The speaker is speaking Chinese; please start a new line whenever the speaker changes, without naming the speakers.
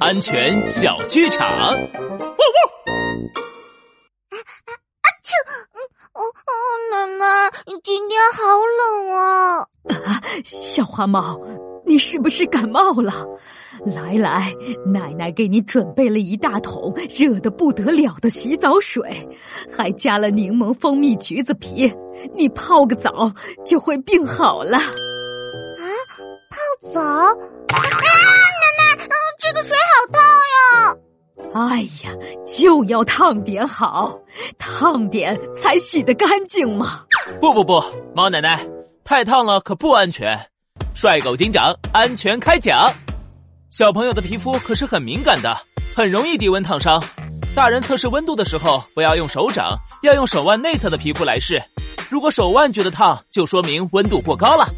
安全小剧场。汪
汪！啊啊啾！哦哦，奶奶，今天好冷啊！
啊，小花猫，你是不是感冒了？来来，奶奶给你准备了一大桶热的不得了的洗澡水，还加了柠檬、蜂蜜、橘子皮，你泡个澡就会病好了。啊，
泡澡？啊，
哎呀，就要烫点好，烫点才洗得干净嘛。
不不不，猫奶奶，太烫了可不安全。帅狗警长，安全开讲。小朋友的皮肤可是很敏感的，很容易低温烫伤。大人测试温度的时候，不要用手掌，要用手腕内侧的皮肤来试。如果手腕觉得烫，就说明温度过高了。